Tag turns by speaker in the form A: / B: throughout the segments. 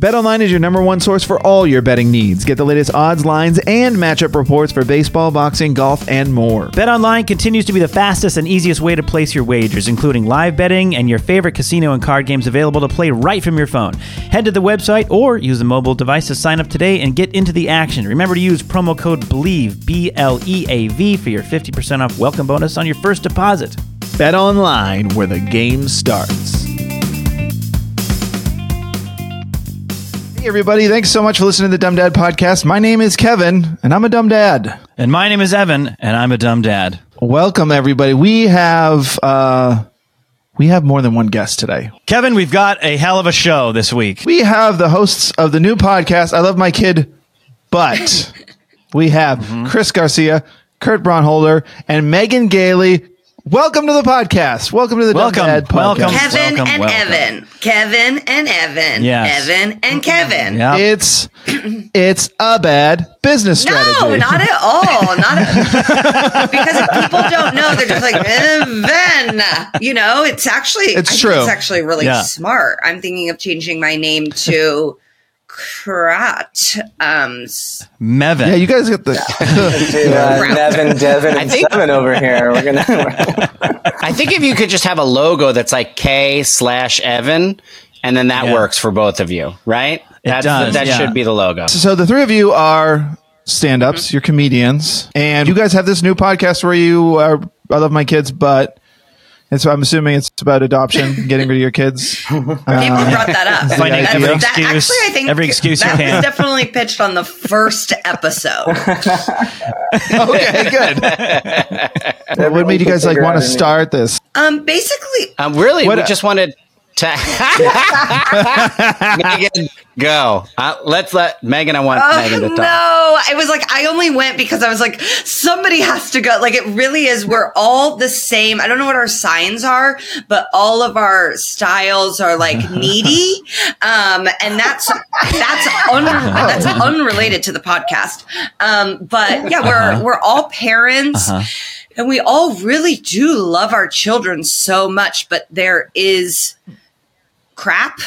A: BetOnline is your number one source for all your betting needs. Get the latest odds, lines, and matchup reports for baseball, boxing, golf, and more.
B: BetOnline continues to be the fastest and easiest way to place your wagers, including live betting and your favorite casino and card games available to play right from your phone. Head to the website or use the mobile device to sign up today and get into the action. Remember to use promo code BLEAV, B L E A V, for your 50% off welcome bonus on your first deposit.
A: BetOnline, where the game starts. Hey, everybody. Thanks so much for listening to the Dumb Dad Podcast. My name is Kevin, and I'm a dumb dad.
B: And my name is Evan, and I'm a dumb dad.
A: Welcome, everybody. We have. uh we have more than one guest today.
B: Kevin, we've got a hell of a show this week.
A: We have the hosts of the new podcast, I Love My Kid, but we have Chris Garcia, Kurt Braunohler, and Megan Gailey. Welcome to the podcast. Welcome to the
B: Welcome.
A: Dumb Dad Podcast.
B: Welcome.
C: Kevin
B: Welcome,
C: and
B: welcome.
C: Evan. Kevin and Evan.
B: Yes.
C: Evan and Kevin.
B: Yeah.
A: It's it's a bad business strategy.
C: No, not at all. Not at, because if people don't know, they're just like Evan. You know, it's actually
A: It's
C: I think
A: true.
C: It's actually really
B: Yeah.
C: smart. I'm thinking of changing my name to Krat. Um, s-
B: Mevin.
A: Yeah, you guys get the.
D: to uh, Nevin, Devin, and Seven over here. We're gonna.
E: I think if you could just have a logo that's like K slash Evan, and then that
B: Yeah.
E: works for both of you, right?
B: It
E: That's,
B: does,
E: That
B: yeah.
E: should be the logo.
A: so the three of you are stand-ups. You're comedians, and you guys have this new podcast where you are. I love my kids, but. And so I'm assuming it's about adoption, getting rid of your kids.
C: people brought that up.
B: Finding
C: That-
B: every
C: that-
B: excuse-
C: actually, I think
B: every excuse you
C: that
B: can.
C: was definitely pitched on the first episode.
A: okay, good. what made you guys like want to start this?
C: Um, basically,
E: Um, really,
A: What-
E: we just wanted to. Megan, go. Uh, let's let Megan. I want
C: Oh,
E: Megan to talk.
C: no, I was like, I only went because I was like, somebody has to go. Like, it really is. We're all the same. I don't know what our signs are, but all of our styles are like needy. Um, and that's, that's, un- that's unrelated to the podcast. Um, but yeah, we're, we're all parents. And we all really do love our children so much, but there is crap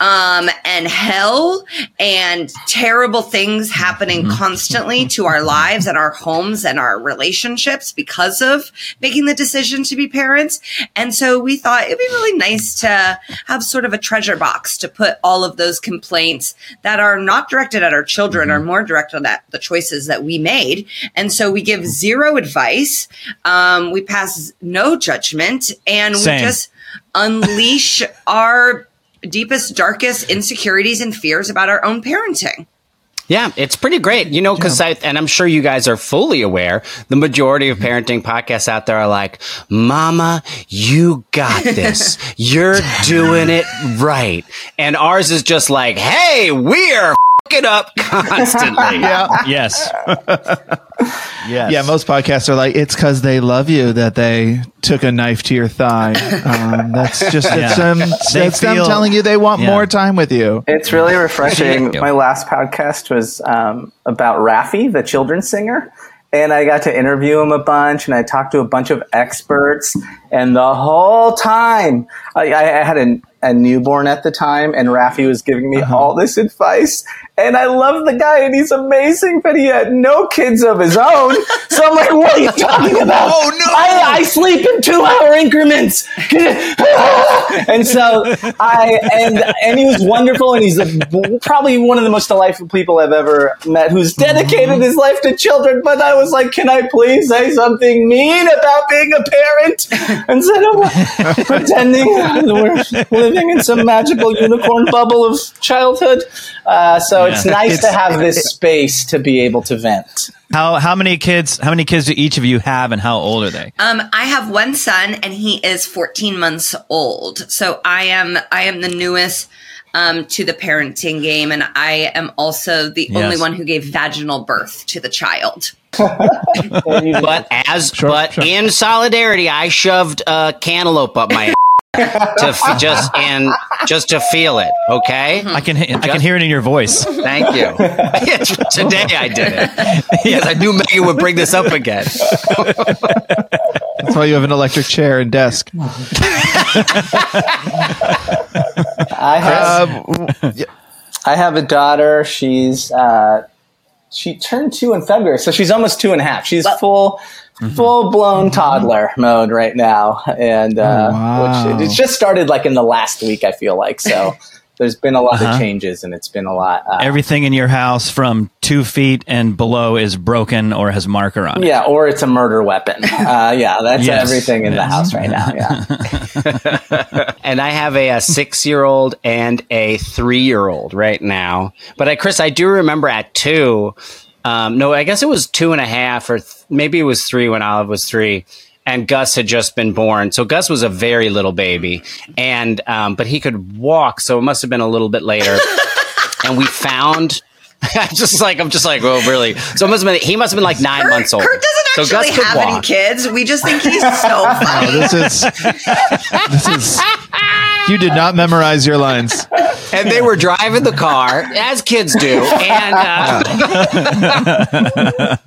C: um, and hell and terrible things happening constantly to our lives and our homes and our relationships because of making the decision to be parents. And so we thought it'd be really nice to have sort of a treasure box to put all of those complaints that are not directed at our children are more directed at the choices that we made. And so we give zero advice. Um, we pass no judgment and
B: Same.
C: we just unleash our deepest, darkest insecurities and fears about our own parenting.
E: Yeah, it's pretty great. You know, because I, and I'm sure you guys are fully aware, the majority of parenting podcasts out there are like, Mama, you got this. You're doing it right. And ours is just like, Hey, we're it up constantly.
A: Yeah,
B: Yes. yes.
A: yeah. Most podcasts are like, it's because they love you that they took a knife to your thigh. Um, that's just it's
B: Yeah.
A: them.
B: They
A: That's them telling you they want
B: Yeah.
A: more time with you.
D: It's really refreshing. My last podcast was um, about Raffi, the children's singer. And I got to interview him a bunch and I talked to a bunch of experts. And the whole time, I, I had a, a newborn at the time, and Raffi was giving me uh-huh. all this advice. And I love the guy, and he's amazing, but he had no kids of his own. So I'm like, what are you talking oh, about?
A: Oh, no.
D: I, I sleep in two hour increments. and so I, and, and he was wonderful, and he's a, probably one of the most delightful people I've ever met who's dedicated mm-hmm. his life to children. But I was like, can I please say something mean about being a parent instead of pretending we're living in some magical unicorn bubble of childhood? Uh, so it's
B: Yeah.
D: nice to have this space to be able to vent.
B: How how many kids? How many kids do each of you have, and how old are they?
C: Um, I have one son, and he is 14 months old. So I am I am the newest um, to the parenting game, and I am also the only one who gave vaginal birth to the child.
E: But as, but
A: sure.
E: in solidarity, I shoved a cantaloupe up my to f- just and just to feel it. Okay.
B: I can I can hear it in your voice.
E: Thank you. Today I did it because I knew Megan would bring this up again.
A: That's why you have an electric chair and desk.
D: I have
A: Um,
D: I have a daughter. She's uh, she turned two in February, so she's almost two and a half. She's full full blown toddler mode right now, and uh,
A: wow.
D: which it just started like in the last week. I feel like so. There's been a lot of changes, and it's been a lot. Uh,
B: Everything in your house from two feet and below is broken or has marker on it.
D: yeah, or it's a murder weapon. Uh, yeah, that's
B: Yes,
D: everything in the house right now. Yeah.
E: And I have a, a six year old and a three year old right now. But I, Chris, I do remember at two. Um, no, I guess it was two and a half, or th- maybe it was three when Olive was three. And Gus had just been born, so Gus was a very little baby, and um, but he could walk, so it must have been a little bit later. and we found, just like I'm just like, well, really. So it must have been he must have been like nine
C: Kurt,
E: months old.
C: Kurt doesn't
E: so Gus
C: actually
E: could
C: have any
E: walk.
C: kids. We just think he's so funny.
A: Oh, this is this is. You did not memorize your lines.
E: and they were driving the car as kids do and uh,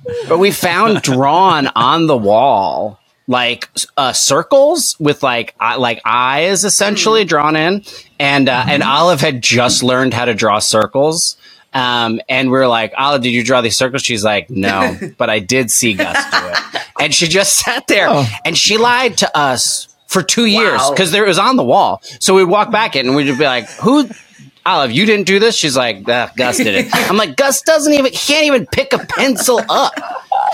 E: but we found drawn on the wall like uh, circles with like uh, like eyes essentially drawn in and uh, and olive had just learned how to draw circles um, and we are like, Olive, did you draw these circles? She's like, no, but I did see Gus do it. And she just sat there and she lied to us for two years because there it was on the wall. So we'd walk back in and we'd be like, who, Olive, you didn't do this? She's like, "Ah, Gus did it. I'm like, Gus doesn't even, he can't even pick a pencil up.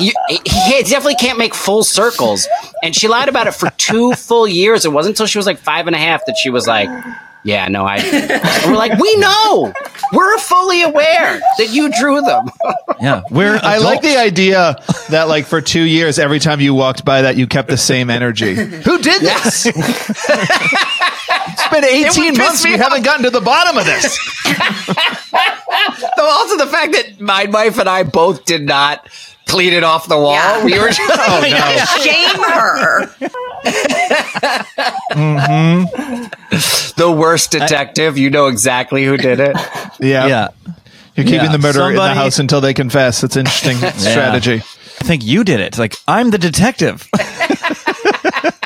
E: You, he definitely can't make full circles. And she lied about it for two full years. It wasn't until she was like five and a half that she was like, yeah, no, I. We're like, we know. We're fully aware that you drew them.
B: Yeah, we're.
A: I like the idea that like for two years, every time you walked by that, you kept the same energy. Who did this? it's been 18
E: piss
A: months.
E: me
A: We haven't gotten to the bottom of this.
E: Though also the fact that my wife and I both did not clean it off the wall.
C: Yeah.
E: We were just oh, like,
C: Shame her. Mm-hmm.
E: the worst detective. You know exactly who did it.
A: Yeah.
B: Yeah,
A: You're keeping
B: Yeah.
A: the murderer in the house until they confess. It's interesting strategy.
B: I think you did it. Like I'm the detective.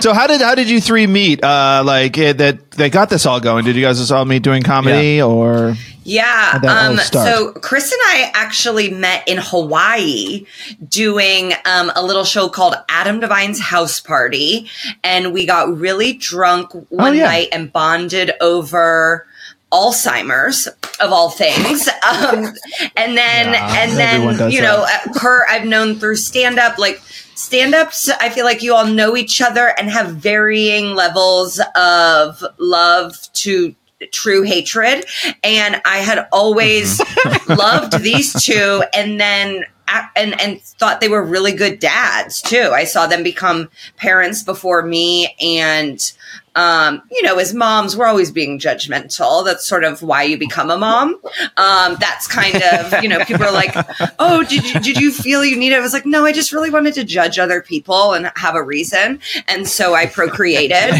A: So how did how did you three meet? Uh, like it, that they got this all going. Did you guys just all meet doing comedy or?
C: Yeah. Um, so Chris and I actually met in Hawaii doing um, a little show called Adam DeVine's House Party. And we got really drunk one
A: Oh, yeah.
C: night and bonded over Alzheimer's of all things. Um, and then, and then, you know, uh, Kurt, I've known through stand up, like stand ups, I feel like you all know each other and have varying levels of love to true hatred. And I had always loved these two and then and and thought they were really good dads too. I saw them become parents before me and um, you know, as moms, we're always being judgmental. That's sort of why you become a mom. Um, that's kind of, you know, people are like, oh, did you, did you feel you needed? I was like, no, I just really wanted to judge other people and have a reason. And so I procreated.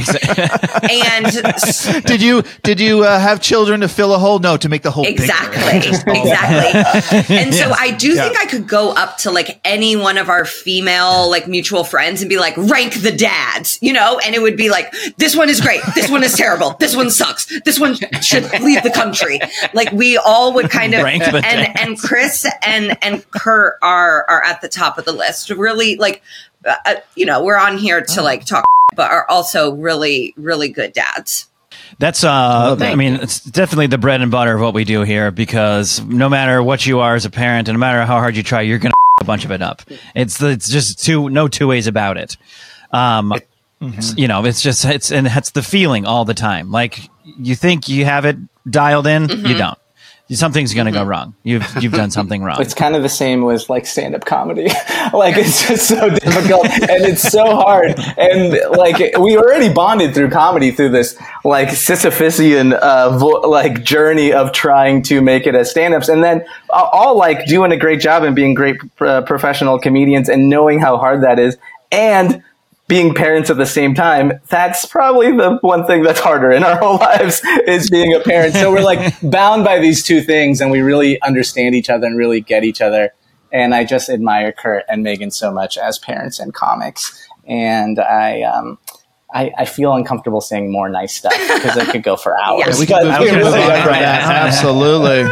C: and
A: Did you did you uh, have children to fill a hole? No, to make the hole bigger.
C: Exactly. exactly. And so I do
A: Yeah.
C: think I could go up to like any one of our female like mutual friends and be like, rank the dads, you know, and it would be like, this one is great. This one is terrible. This one sucks. This one should leave the country. Like we all would kind of
B: Rank the
C: and
B: dads.
C: and Chris and and Kurt are are at the top of the list. Really like uh, you know, we're on here to like talk but are also really really good dads.
B: That's uh I mean it's definitely the bread and butter of what we do here because no matter what you are as a parent and no matter how hard you try you're going to a bunch of it up. It's it's just two no two ways about it. Um it's- you know, it's just it's and that's the feeling all the time. Like you think you have it dialed in, you don't. Something's going to go wrong. You've you've done something wrong.
D: It's kind of the same with like stand up comedy. like it's just so difficult and it's so hard. And like we already bonded through comedy through this like Sisyphusian uh, vo- like journey of trying to make it as stand ups and then all, all like doing a great job and being great uh, professional comedians and knowing how hard that is and being parents at the same time, that's probably the one thing that's harder in our whole lives is being a parent. So we're like bound by these two things and we really understand each other and really get each other. And I just admire Kurt and Megan so much as parents and comics. And I, um, I, I feel uncomfortable saying more nice stuff because it could go for hours.
C: Yeah,
A: we
D: But
A: can, we can move on from
D: that.
A: that. Absolutely.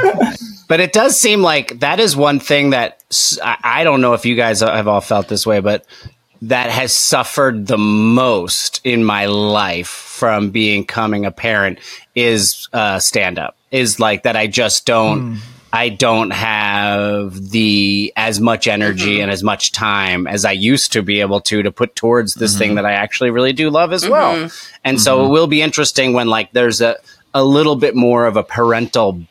E: But it does seem like that is one thing that I don't know if you guys have all felt this way, but that has suffered the most in my life from becoming a parent is uh, stand up. Is like that I just don't. Hmm. I don't have the as much energy mm-hmm. and as much time as I used to be able to to put towards this thing mm-hmm. that I actually really do love as well. Mm-hmm. And so it will be interesting when like there's a a little bit more of a parental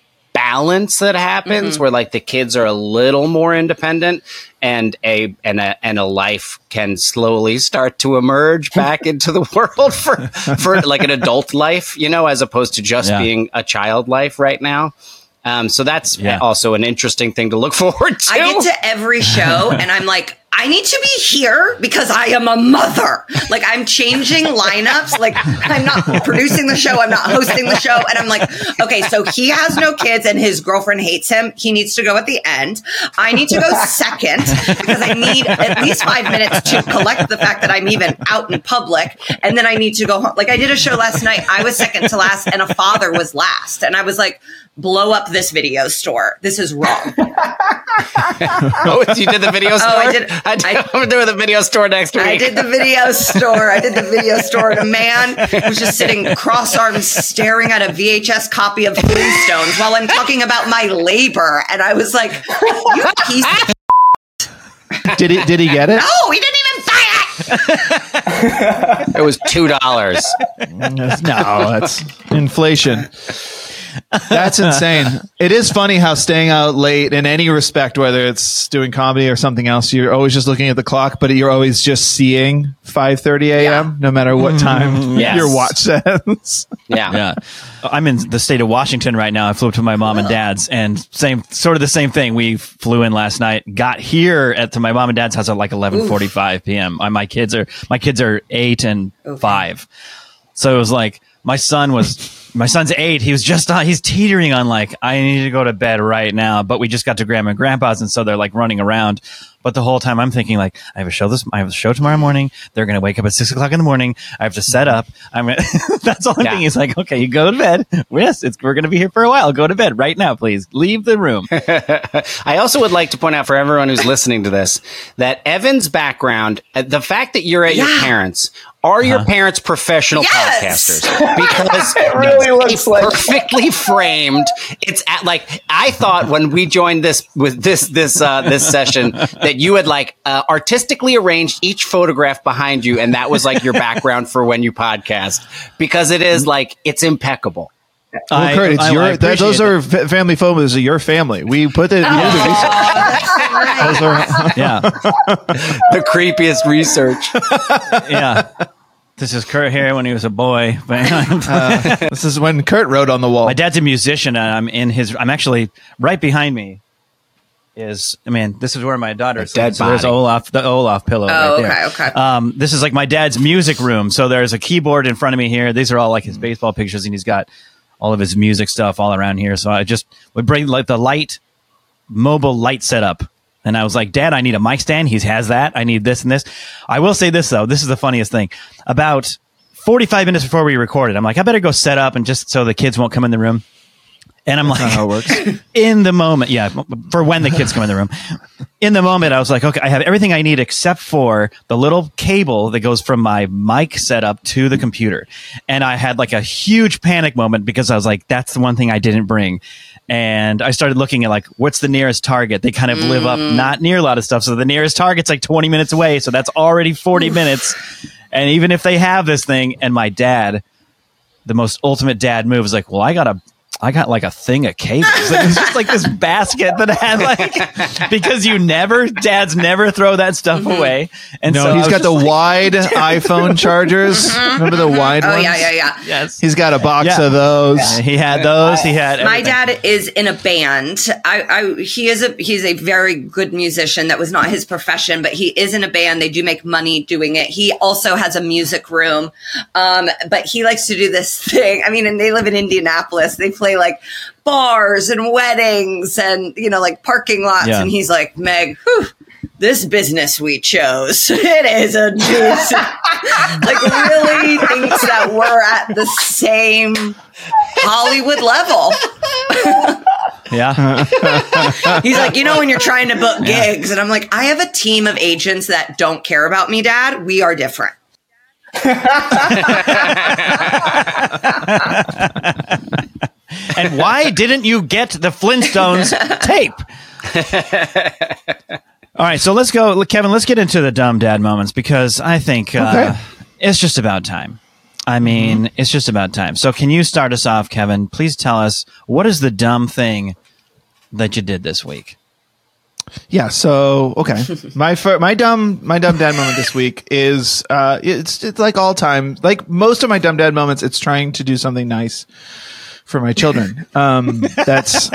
E: balance that happens where like the kids are a little more independent and a and a and a life can slowly start to emerge back into the world for for like an adult life you know as opposed to just
B: Yeah.
E: being a child life right now um so that's
B: Yeah.
E: also an interesting thing to look forward to
C: I get to every show and I'm like, I need to be here because I am a mother. Like I'm changing lineups. Like I'm not producing the show. I'm not hosting the show. And I'm like, okay, so he has no kids and his girlfriend hates him. He needs to go at the end. I need to go second because I need at least five minutes to collect the fact that I'm even out in public. And then I need to go home. Like I did a show last night. I was second to last and a father was last. And I was like, blow up this video store. This is wrong.
E: oh you did the video store Oh,
C: I did-
E: I did,
C: I-
E: I'm doing the video store next week
C: I did the video store. I did the video store, and a man was just sitting cross arms staring at a VHS copy of Flintstones while I'm talking about my labor. And I was like, you piece of
A: Did he? Did he get it?
C: No, he didn't even buy it.
E: it was two dollars
A: No, that's inflation. That's insane. It is funny how staying out late in any respect, whether it's doing comedy or something else, you're always just looking at the clock, but you're always just seeing 5:30 a.m. no matter what time
E: Yes.
A: your watch says.
E: yeah
B: Yeah. I'm in the state of Washington right now. I flew up to my mom and dad's and same sort of the same thing. We flew in last night, got here at to my mom and dad's house at like 11:45 p.m. Uh, My kids are my kids are 8 and 5. So it was like my son was my son's 8. He was just on he's teetering on like I need to go to bed right now, but we just got to grandma and grandpa's and so they're like running around. But the whole time I'm thinking like I have a show this I have a show tomorrow morning. They're gonna wake up at six o'clock in the morning. I have to set up. I'm that's all I'm
E: Yeah.
B: thinking. He's like, okay, you go to bed. Yes, it's, we're gonna be here for a while. Go to bed right now, please. Leave the room.
E: I also would like to point out for everyone who's listening to this that Evan's background, uh, the fact that you're at your parents, are your parents professional
C: Yes.
E: podcasters? Because
D: It really looks
E: it's
D: like
E: perfectly framed. It's at like I thought when we joined this with this this uh, this session that you had like uh, artistically arranged each photograph behind you, and that was like your background for when you podcast because it is like it's impeccable.
A: Well, Kurt, it's
B: I- I
A: your. That, those
B: appreciate
A: are fa- family photos of your family. We put it. We did the research. Those are,
B: it. Yeah.
E: The creepiest research.
B: Yeah. This is Kurt here when he was a boy.
A: this is when Kurt wrote on the wall.
B: My dad's a musician, and I'm in his. I'm actually right behind me. Is I mean, this is where my daughter is.
E: dead
B: So there's. Olaf, the Olaf pillow.
C: Oh,
B: right there.
C: okay, okay.
B: Um, this is like my dad's music room. So there's a keyboard in front of me here. These are all like his baseball pictures, and he's got all of his music stuff all around here. So I just would bring like the light, mobile light setup. And I was like, Dad, I need a mic stand. He has that. I need this and this. I will say this though. This is the funniest thing. About 45 minutes before we recorded, I'm like, I better go set up and just so the kids won't come in the room. And I'm like,
A: how it works.
B: in the moment, yeah, for when the kids come in the room. In the moment, I was like, okay, I have everything I need except for the little cable that goes from my mic setup to the computer. And I had like a huge panic moment because I was like, that's the one thing I didn't bring. And I started looking at like, what's the nearest target? They kind of live up mm. not near a lot of stuff. So the nearest target's like 20 minutes away. So that's already 40 minutes. And even if they have this thing, and my dad, the most ultimate dad move is like, well, I gotta, I got like a thing of cables. It was just like this basket that I had like because you never, dads never throw that stuff
C: Mm-hmm.
B: away. And
A: No,
B: so
A: he's got the
B: like,
A: wide iPhone chargers. Remember the wide
C: Oh
A: ones?
C: yeah, yeah, yeah.
B: yes.
A: He's got a box
B: Yeah.
A: of those.
B: he had those. He had
C: My dad is in a band. I, I he is a he's a very good musician. That was not his profession, but he is in a band. They do make money doing it. He also has a music room, um, but he likes to do this thing. I mean, and they live in Indianapolis. They play like bars and weddings and you know like parking lots.
B: Yeah.
C: And he's like, Meg, whew, this business we chose, it is a juice. like really thinks that we're at the same Hollywood level.
B: Yeah.
C: He's like, you know, when you're trying to book gigs, and I'm like, I have a team of agents that don't care about me, Dad. We are different.
B: And why didn't you get the Flintstones tape? All right, so let's go, Kevin. Let's get into the dumb dad moments because I think uh,
A: Okay.
B: it's just about time. I mean, it's just about time. So, can you start us off, Kevin? Please tell us what is the dumb thing that you did this week?
A: Yeah. So okay, my fir- my dumb my dumb dad moment this week is uh it's it's like all time like most of my dumb dad moments. It's trying to do something nice for my children. Um, that's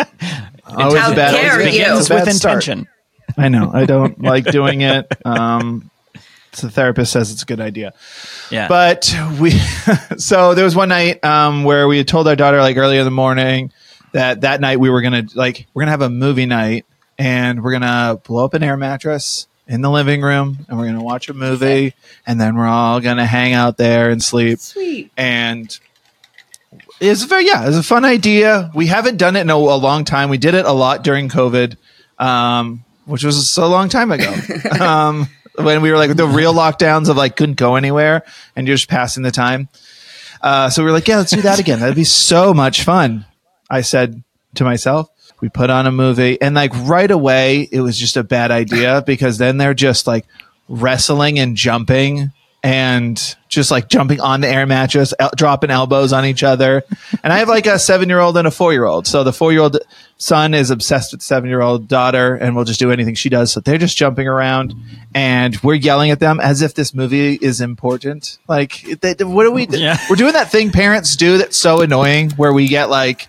A: always a bad.
C: dare
A: always a
C: you.
B: Begins
A: bad
B: with
A: start.
B: intention.
A: I know. I don't like doing it. Um, the therapist says it's a good idea.
B: Yeah,
A: But we, so there was one night um, where we had told our daughter like early in the morning that that night we were gonna like we're gonna have a movie night and we're gonna blow up an air mattress in the living room and we're gonna watch a movie and then we're all gonna hang out there and sleep.
C: Sweet.
A: And it's very yeah, it's a fun idea. We haven't done it in a, a long time. We did it a lot during COVID, um, which was a long time ago. um, when we were like the real lockdowns of like couldn't go anywhere and you're just passing the time. Uh, so we were like, yeah, let's do that again. That'd be so much fun. I said to myself, we put on a movie and like right away it was just a bad idea because then they're just like wrestling and jumping and just like jumping on the air mattress, el- dropping elbows on each other. And I have like a seven year old and a four year old. So the four year old son is obsessed with seven year old daughter and will just do anything she does. So they're just jumping around and we're yelling at them as if this movie is important. Like, they, what are we?
B: Yeah.
A: We're doing that thing parents do that's so annoying where we get like,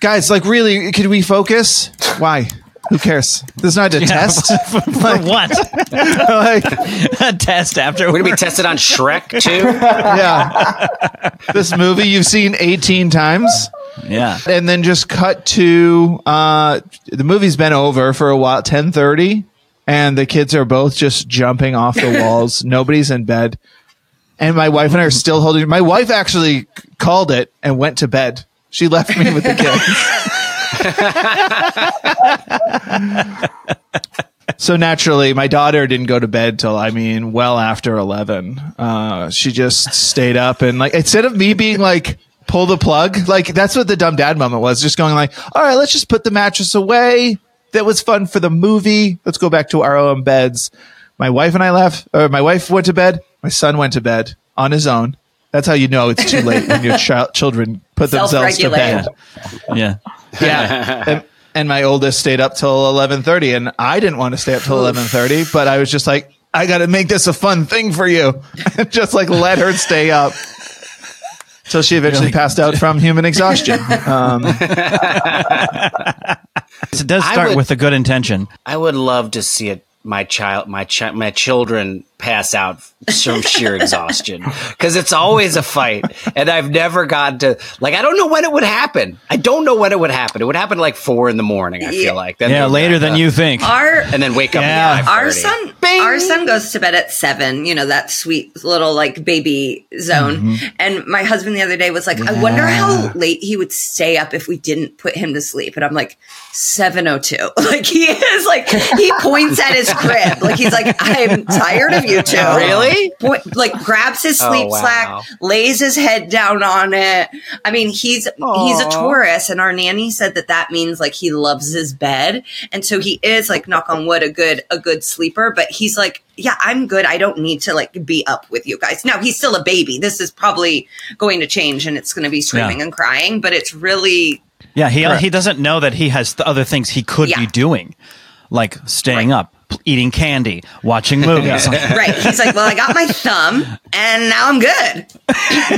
A: guys, like really, could we focus? Why? Who cares? This is not a test.
B: for what?
A: like,
B: a test after
E: We're gonna be tested on Shrek too.
A: yeah. this movie you've seen 18 times.
B: yeah.
A: And then just cut to uh the movie's been over for a while, 1030, and the kids are both just jumping off the walls. Nobody's in bed. And my wife and I are still holding my wife actually called it and went to bed. She left me with the kids. so naturally, my daughter didn't go to bed till I mean, well after eleven. Uh, she just stayed up and like instead of me being like pull the plug, like that's what the dumb dad moment was. Just going like, all right, let's just put the mattress away. That was fun for the movie. Let's go back to our own beds. My wife and I left, or my wife went to bed. My son went to bed on his own. That's how you know it's too late when your child children put themselves to bed.
B: Yeah.
A: Yeah. and, and my oldest stayed up till 11:30 and I didn't want to stay up till 11:30, but I was just like I got to make this a fun thing for you. just like let her stay up. Till she eventually passed out from human exhaustion. Um,
B: It does start
E: would-
B: with a good intention.
E: I would love to see it. My child, my chi- my children pass out from sheer exhaustion because it's always a fight, and I've never gotten to like I don't know when it would happen. I don't know when it would happen. It would happen like four in the morning. I
C: Yeah.
E: feel like then
B: Yeah, later than
E: uh,
B: you think.
C: Our
E: and then wake up.
B: Yeah.
E: at
C: our
E: 5:30.
C: son our son goes to bed at seven you know that sweet little like baby zone
B: Mm-hmm.
C: and my husband the other day was like i wonder how late he would stay up if we didn't put him to sleep and i'm like 702 like he is like he points at his crib like he's like i'm tired of you two
E: Really?
C: Point, like grabs his
E: Oh,
C: sleep
E: wow.
C: slack lays his head down on it i mean he's he's a taurus and our nanny said that that means like he loves his bed and so he is like knock on wood a good a good sleeper but he's like, yeah, I'm good. I don't need to like be up with you guys. Now he's still a baby. This is probably going to change and it's going to be screaming
B: Yeah.
C: and crying, but it's really
B: Yeah, he
A: Correct.
B: he doesn't know that he has th- other things he could
C: Yeah.
B: be doing, like staying up, p- eating candy, watching movies.
C: right. He's like, well, I got my thumb and now I'm good.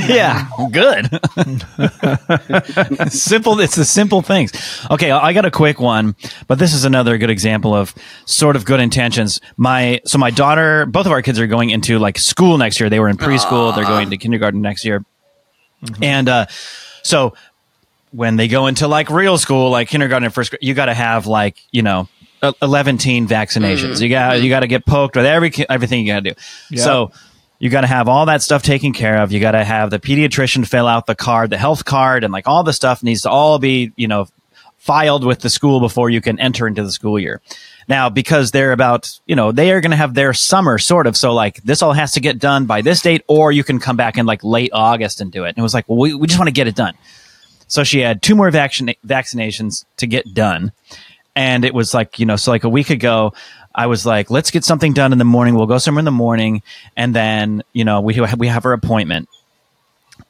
B: yeah, good. simple. It's the simple things. Okay, I got a quick one, but this is another good example of sort of good intentions. My so my daughter, both of our kids are going into like school next year. They were in preschool. They're going to kindergarten next year, and uh, so when they go into like real school, like kindergarten and first, grade, you got to have like you know. E- 11 teen vaccinations. Mm-hmm. You got you mm-hmm. got to get poked with every everything you got to do. So you got to have all that stuff taken care of. You got to have the pediatrician fill out the card, the health card, and like all the stuff needs to all be, you know, filed with the school before you can enter into the school year. Now, because they're about, you know, they are going to have their summer sort of. So like this all has to get done by this date, or you can come back in like late August and do it. And it was like, well, we, we just want to get it done. So she had two more vaccina- vaccinations to get done. And it was like, you know, so like a week ago, I was like, let's get something done in the morning. We'll go somewhere in the morning. And then, you know, we, we have our appointment.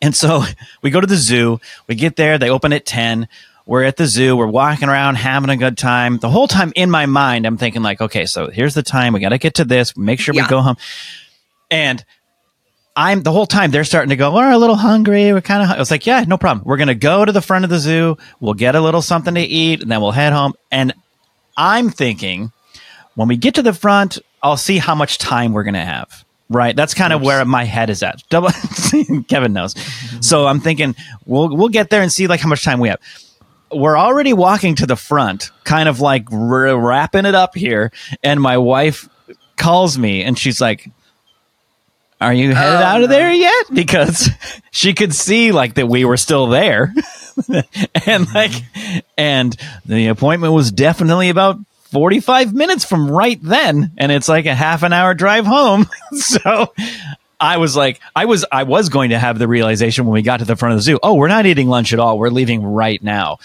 B: And so we go to the zoo. We get there. They open at 10. We're at the zoo. We're walking around, having a good time. The whole time in my mind, I'm thinking, like, okay, so here's the time. We got to get to this. Make sure
C: Yeah.
B: we go home. And I'm the whole time they're starting to go, we're a little hungry. We're kind of, I was like, yeah, no problem. We're going to go to the front of the zoo. We'll get a little something to eat and then we'll head home. And I'm thinking when we get to the front, I'll see how much time we're going to have. Right. That's kind of where my head is at. Double, Kevin knows. Mm-hmm. So I'm thinking we'll, we'll get there and see like how much time we have. We're already walking to the front, kind of like r- wrapping it up here. And my wife calls me and she's like, are you headed oh, out of there yet? Because she could see like that we were still there. and like, and the appointment was definitely about 45 minutes from right then. And it's like a half an hour drive home. so I was like, I was, I was going to have the realization when we got to the front of the zoo. Oh, we're not eating lunch at all. We're leaving right now.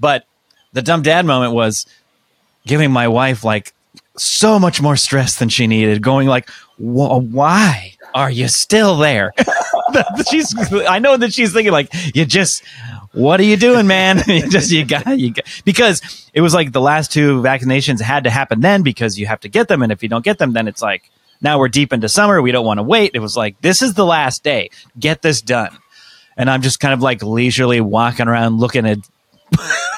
B: But the dumb dad moment was giving my wife like so much more stress than she needed, going like, "Why are you still there?" she's, I know that she's thinking like, "You just, what are you doing, man? you just, you got, you got," because it was like the last two vaccinations had to happen then because you have to get them, and if you don't get them, then it's like now we're deep into summer. We don't want to wait. It was like this is the last day. Get this done. And I'm just kind of like leisurely walking around looking at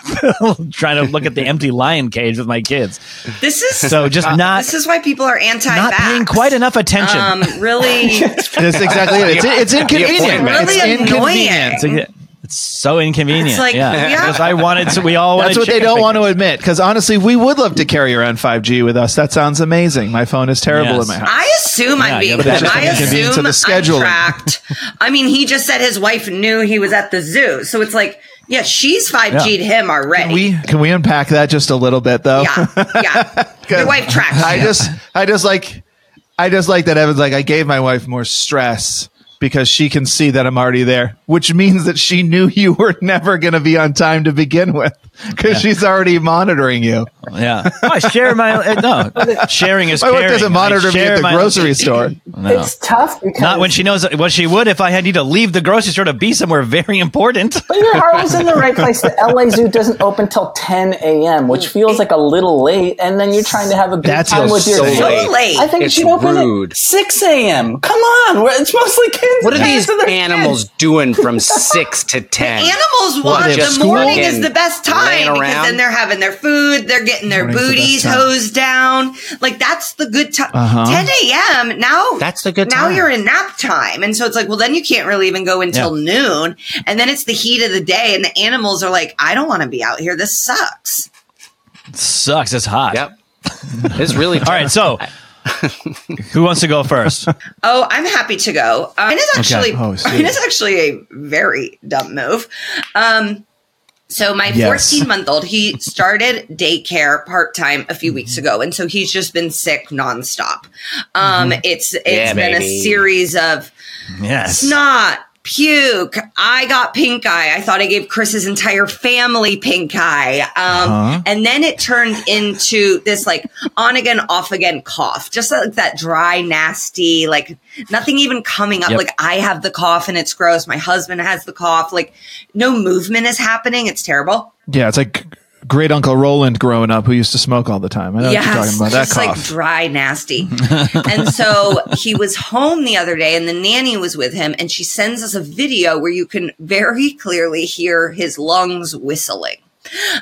B: trying to look at the empty lion cage with my kids.
C: This is
B: So just not
C: this is why people are anti
B: not paying quite enough attention.
C: Um, really,
A: That's exactly it. It's, it's inconvenient.
C: Really
A: it's
C: annoying.
A: inconvenient.
B: it's, it's so inconvenient.
C: It's like,
B: yeah,
C: yeah.
B: because I wanted to. We all wanted.
A: To That's what they don't want to admit. Because honestly, we would love to carry around 5G with us. That sounds amazing. My phone is terrible
B: Yes.
A: in my house.
C: I assume
B: Yeah,
C: I'm being.
B: yeah, but it's just
C: I assume
A: of the scheduling.
C: I'm tracked. I mean, he just said his wife knew he was at the zoo, so it's like, yeah, she's five G'd him already.
A: Can we can we unpack that just a little bit though?
C: yeah, yeah. Your wife tracks.
A: I
C: you.
A: just I just like I just like that Evan's like I gave my wife more stress because she can see that I'm already there, which means that she knew you were never going to be on time to begin with because she's already monitoring you.
B: Yeah, Oh, I share my no. Sharing is
A: My wife doesn't monitor me at the
B: my-
A: grocery store.
B: No.
D: It's tough because
B: Not when she knows. Well, she would if I had need to leave the grocery store to be somewhere very important.
D: But your heart was in the right place. The LA Zoo doesn't open till 10 a.m., which feels like a little late. And then you're trying to have a good
A: That
D: time
A: feels
D: with your
A: so
D: kids.
C: so late.
D: I think
E: It's
D: it should open
E: rude.
D: at 6 a.m. Come on, we're- it's mostly kids.
E: What are these animals
D: kids.
E: doing from six to ten?
C: Animals want
A: they have
C: the morning is the best
E: laying
C: time because then they're having their food, they're getting their
A: Morning's
C: booties
A: time.
C: hosed down. Like that's the good time.
A: Uh-huh.
C: 10 a.m. Now
E: That's the good time.
C: Now
E: time.
C: you're in nap time, and so it's like, well, then you can't really even go until noon, and then it's the heat of the day, and the animals are like, I don't want to be out here. This sucks.
B: Sucks. It's hot.
E: Yep. It's really
B: All right. So, who wants to go first?
C: Oh, I'm happy to go. Uh, mine is actually
A: Oh,
C: mine is actually a very dumb move. Um, so my
A: Yes.
C: 14 month old he started daycare part time a few weeks ago, and so he's just been sick nonstop. Um, it's it's
E: Yeah,
C: been a series of
B: Yes.
C: snot, puke. I got pink eye. I thought I gave Chris's entire family pink eye. Um, And then it turned into this like on again, off again cough, just like that dry, nasty, like nothing even coming up.
B: Yep.
C: Like I have the cough and it's gross. My husband has the cough. Like no movement is happening. It's terrible.
A: Yeah, it's like great Uncle Roland growing up who used to smoke all the time. I know what you're talking about. That
C: just like
A: cough.
C: dry, nasty. and so he was home the other day, and the nanny was with him, and she sends us a video where you can very clearly hear his lungs whistling.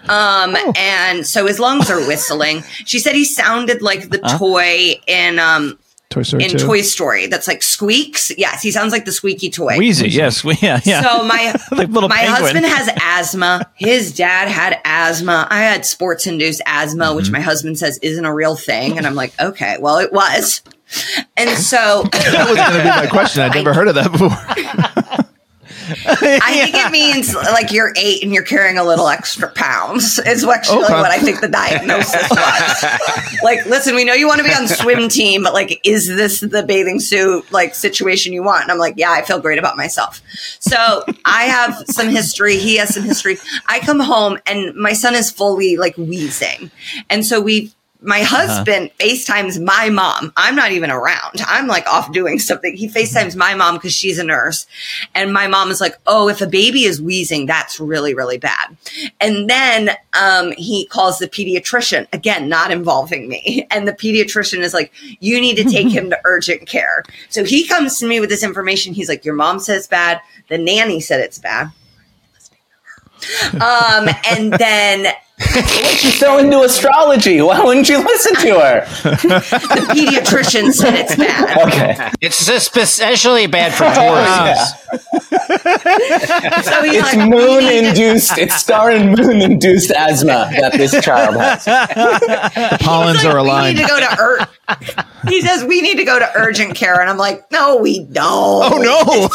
C: Um,
A: Oh.
C: and so his lungs are whistling. She said he sounded like the toy in um
A: Toy Story
C: in
A: 2.
C: Toy Story that's like squeaks. Yes, he sounds like the squeaky toy.
B: Wheezy, yes, yeah, yeah.
C: So my
B: Like little
C: my
B: penguin.
C: husband has asthma. His dad had asthma. I had sports induced asthma,
B: Mm-hmm.
C: which my husband says isn't a real thing. And I'm like, okay, well, it was. And so
A: that was going to be my question. I'd never heard of that before.
C: I think it means like you're eight and you're carrying a little extra pounds. Is actually oh,
A: Okay.
C: what I think the diagnosis was. like, listen, we know you want to be on swim team, but like, is this the bathing suit like situation you want? And I'm like, yeah, I feel great about myself. So I have some history. He has some history. I come home and my son is fully like wheezing, and so we. My husband FaceTimes my mom. I'm not even around. I'm like off doing something. He FaceTimes my mom because she's a nurse. And my mom is like, Oh, if a baby is wheezing, that's really, really bad. And then um, he calls the pediatrician, again, not involving me. And the pediatrician is like, You need to take him to urgent care. So he comes to me with this information. He's like, Your mom says bad. The nanny said it's bad. Um, and then
D: She's so into astrology. Why wouldn't you listen to her?
C: the pediatrician said it's bad.
D: Okay.
E: It's especially bad for Taurus.
C: So
D: It's
C: like,
D: moon
C: "We need to-
D: induced, it's star and moon induced asthma that this child has.
A: The Pollens
C: He's like,
A: are
C: we need to go to ur- He says we need to go to urgent care, and I'm like, no, we don't.
A: Oh no!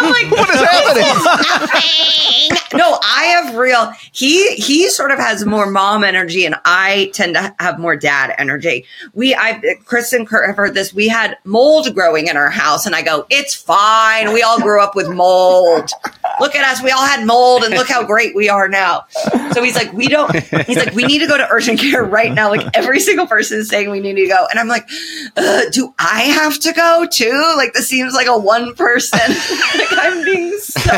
C: I'm like,
A: what is happening?
C: nothing. No, I have real. He he sort of has more mom energy, and I tend to have more dad energy. We, I, Chris and Kurt have heard this. We had mold growing in our house, and I go, it's fine. We all grew up with mold. Look at us. We all had mold, and look how great we are now. So he's like, we don't. He's like, we need to go to urgent care right now. Like every single person is saying we need to go, and I'm like, uh, do I have to go too? Like this seems like a one person. like I'm being so.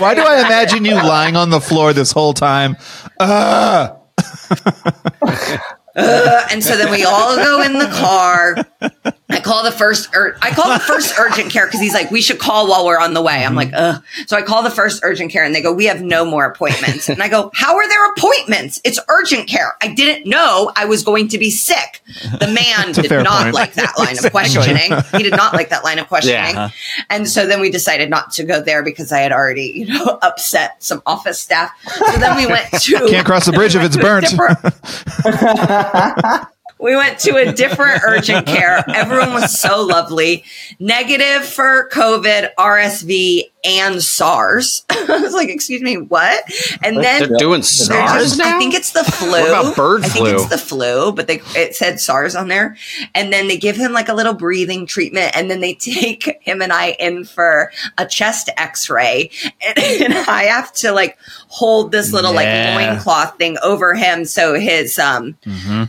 A: Why do I imagine you lying on the floor this whole time? Uh,
C: Uh, and so then we all go in the car. I call the first, ur- I call the first urgent care because he's like, we should call while we're on the way. I'm like, ugh. So I call the first urgent care and they go, we have no more appointments. And I go, how are there appointments? It's urgent care. I didn't know I was going to be sick. The man did not
A: point.
C: like that line of questioning. He did not like that line of questioning.
E: Yeah.
C: And so then we decided not to go there because I had already, you know, upset some office staff. So then we went to
A: can't cross the bridge if it's burnt.
C: We went to a different urgent care. Everyone was so lovely. Negative for COVID, RSV, and SARS. I was like, excuse me, what? And then
E: They're doing SARS
C: just-
E: now?
C: I think it's the flu.
E: What about bird
C: I think
E: flu?
C: it's the flu, but they it said SARS on there. And then they give him like a little breathing treatment, and then they take him and I in for a chest X-ray, and, and I have to like hold this little
B: Yeah.
C: like loincloth thing over him so his um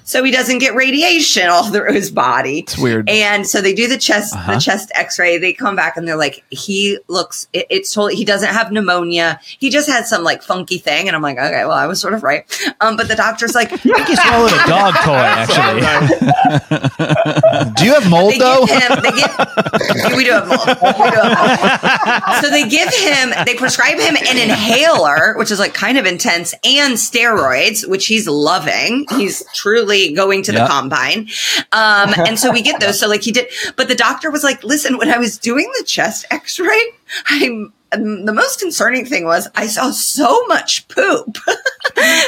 C: so he doesn't get radiation all through his body. It's
A: weird.
C: And so they do the chest the chest X-ray. They come back and they're like, he looks. It, it's totally. He doesn't have pneumonia. He just had some like funky thing. And I'm like, okay, well, I was sort of right. Um, but the doctor's like,
B: He swallowed a dog toy, actually.
A: do you have mold
C: they
A: though?
C: give him. They give. we do have mold. We do have mold. So they give him. They prescribe him an inhaler, which is like kind of intense, and steroids, which he's loving. He's truly going to the combine. Um, and so we get those. So like he did, but the doctor was like, "Listen, when I was doing the chest X-ray, I'm." um, The most concerning thing was I saw so much poop.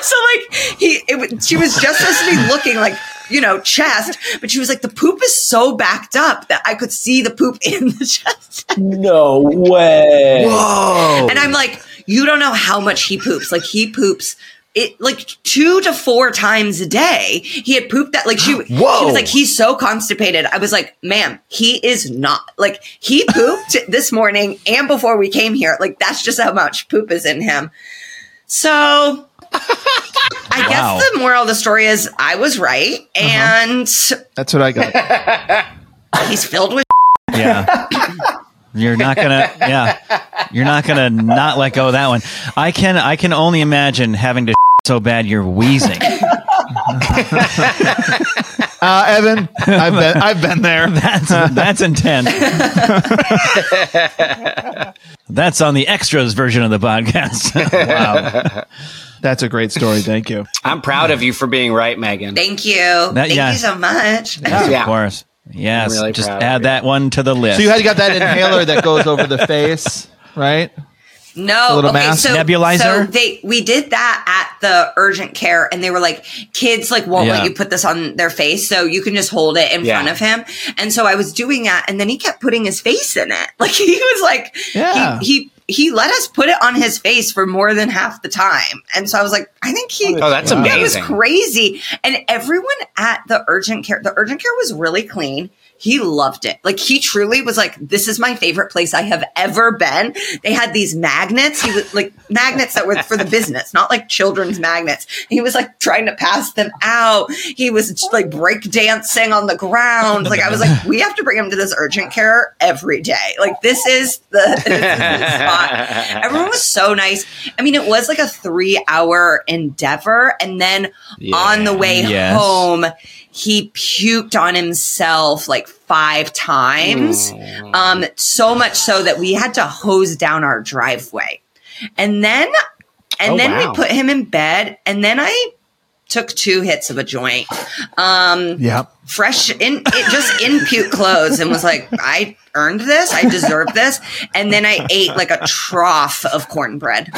C: so like he, it, wa- she was just supposed to be looking like you know chest, but she was like the poop is so backed up that I could see the poop in the chest.
D: No way.
A: Whoa!
C: And I'm like, you don't know how much he poops. Like he poops it like two to four times a day. He had pooped that like she, she was like, he's so constipated. I was like, ma'am, he is not like he pooped this morning and before we came here. Like that's just how much poop is in him. So I
B: Wow.
C: guess the moral of the story is I was right uh-huh. and
A: That's what I got.
C: he's filled with
B: Yeah. You're not gonna, yeah. You're not gonna not let go of that one. I can, I can only imagine having to so bad you're wheezing.
A: Uh, Evan, I've been, I've been there.
B: That's that's intense. that's on the extras version of the podcast. wow.
A: That's a great story. Thank you.
E: I'm proud of you for being right, Megan.
C: Thank you. Thank
B: yeah.
C: you so much.
E: Yeah.
B: Of course. Yes.
E: really
B: just add
E: you.
B: that one to the list.
A: So you had got that inhaler that goes over the face, right?
C: No,
A: little
C: okay,
A: mask?
C: so
B: Nebulizer?
C: So they we did that at the urgent care, and they were like, kids like won't
B: Yeah.
C: let you put this on their face, so you can just hold it in
E: Yeah.
C: front of him. And so I was doing that, and then he kept putting his face in it. Like he was like,
A: Yeah.
C: he, he he let us put it on his face for more than half the time, and so I was like, I think he.
E: Oh, that's
C: Yeah, it was crazy. And everyone at the urgent care, the urgent care was really clean. He loved it. Like he truly was like, this is my favorite place I have ever been. They had these magnets. He was like magnets that were for the business, not like children's magnets. He was like trying to pass them out. He was just, like break dancing on the ground. Like I was like, we have to bring him to this urgent care every day. Like this is the, this is the spot. Everyone was so nice. I mean, it was like a three hour endeavor. And then on the way
B: Yes.
C: home, he puked on himself like five times. Um, so much so that we had to hose down our driveway. And then, and
E: Oh,
C: then
E: wow.
C: we put him in bed. And then I took two hits of a joint. Um,
A: Yeah.
C: fresh in it just in puke clothes and was like, I earned this, I deserve this. And then I ate like a trough of cornbread.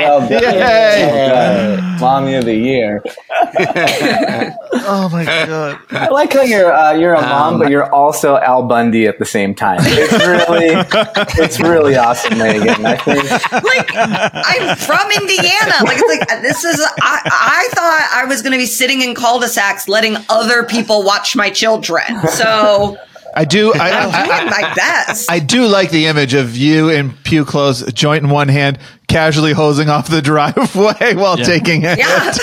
D: Well,
A: Yay!
D: uh, mommy of the year.
A: Oh my god.
D: I like how you're uh, you're a mom, but you're also Al Bundy at the same time. It's really it's really awesome, Megan. I think
C: Like I'm from Indiana. Like it's like this is I I thought I was gonna be sitting in cul-de-sacs letting other people watch my children. So
A: I do. I,
C: I'm
A: I,
C: doing my best.
A: I do like the image of you in pew clothes, joint in one hand, casually hosing off the driveway while taking it.
C: Yeah.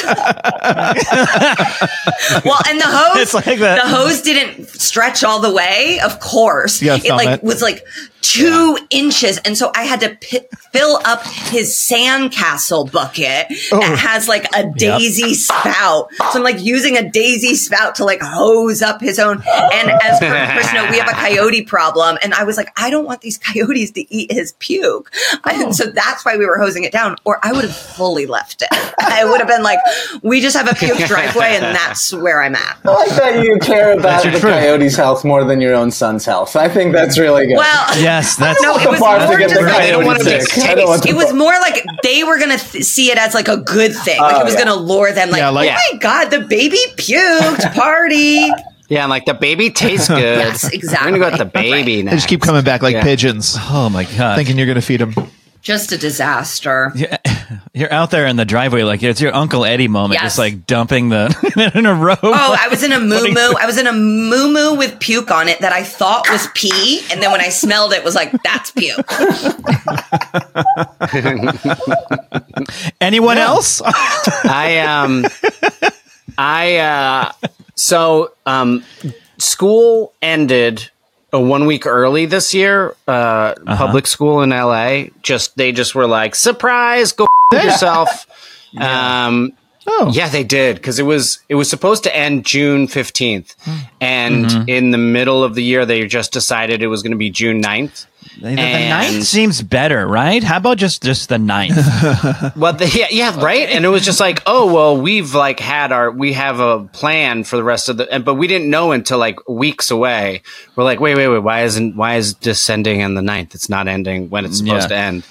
C: well, and the hose,
B: It's like that.
C: the hose didn't stretch all the way. Of course,
A: You gotta
C: it like
A: it.
C: was like two inches, and so I had to pi- fill up his sandcastle bucket
A: Oh.
C: that has like a daisy spout. So I'm like using a daisy spout to like hose up his own. And as for Chris, know, we have a coyote problem, and I was like, I don't want these coyotes to eat his puke, oh. and so that's why we were hosing it down, or I would have fully left it. I would have been like, we just have a puke driveway, and that's where I'm at.
D: Oh, I like that you care about the coyote's health more than your own son's health. I think that's really good.
C: Well,
B: Yes, that's
C: No, it was more
D: to get
C: just
D: the
C: like-
E: They don't want to
D: sick.
E: mix
D: I don't want
C: it was more like they were gonna th- see it as like a good thing. Like
D: Oh,
C: it was oh,
D: yeah.
C: gonna lure them. Like,
A: Yeah, like-
C: oh my god, the baby puked. Party.
E: Yeah, and like the baby tastes good.
C: Yes,
E: We're
C: exactly.
E: gonna go with the baby now.
A: They just keep coming back like
E: Yeah.
A: pigeons,
B: oh my god.
A: thinking you're going to feed them.
C: Just a disaster.
B: Yeah, You're out there in the driveway like it's your Uncle Eddie moment,
C: Yes.
B: just like dumping the in a row.
C: Oh, I was in a moo moo. I was in a moo moo with puke on it that I thought was pee, and then when I smelled it, was like that's puke.
B: Anyone else?
E: I um I uh so um school ended a one week early this year. Uh public school in LA. Just they just were like, surprise, go yourself. Um
A: Oh,
E: yeah, they did because it was it was supposed to end June fifteenth, and in the middle of the year, they just decided it was going to be June 9th.
B: The, the ninth seems better, right? How about just just the ninth?
E: Well, the, yeah, yeah, right. And it was just like, oh, well, we've like had our, we have a plan for the rest of the, and, but we didn't know until like weeks away. We're like, wait, wait, wait, why isn't, why is this ending on the ninth? It's not ending when it's supposed
B: Yeah.
E: to end.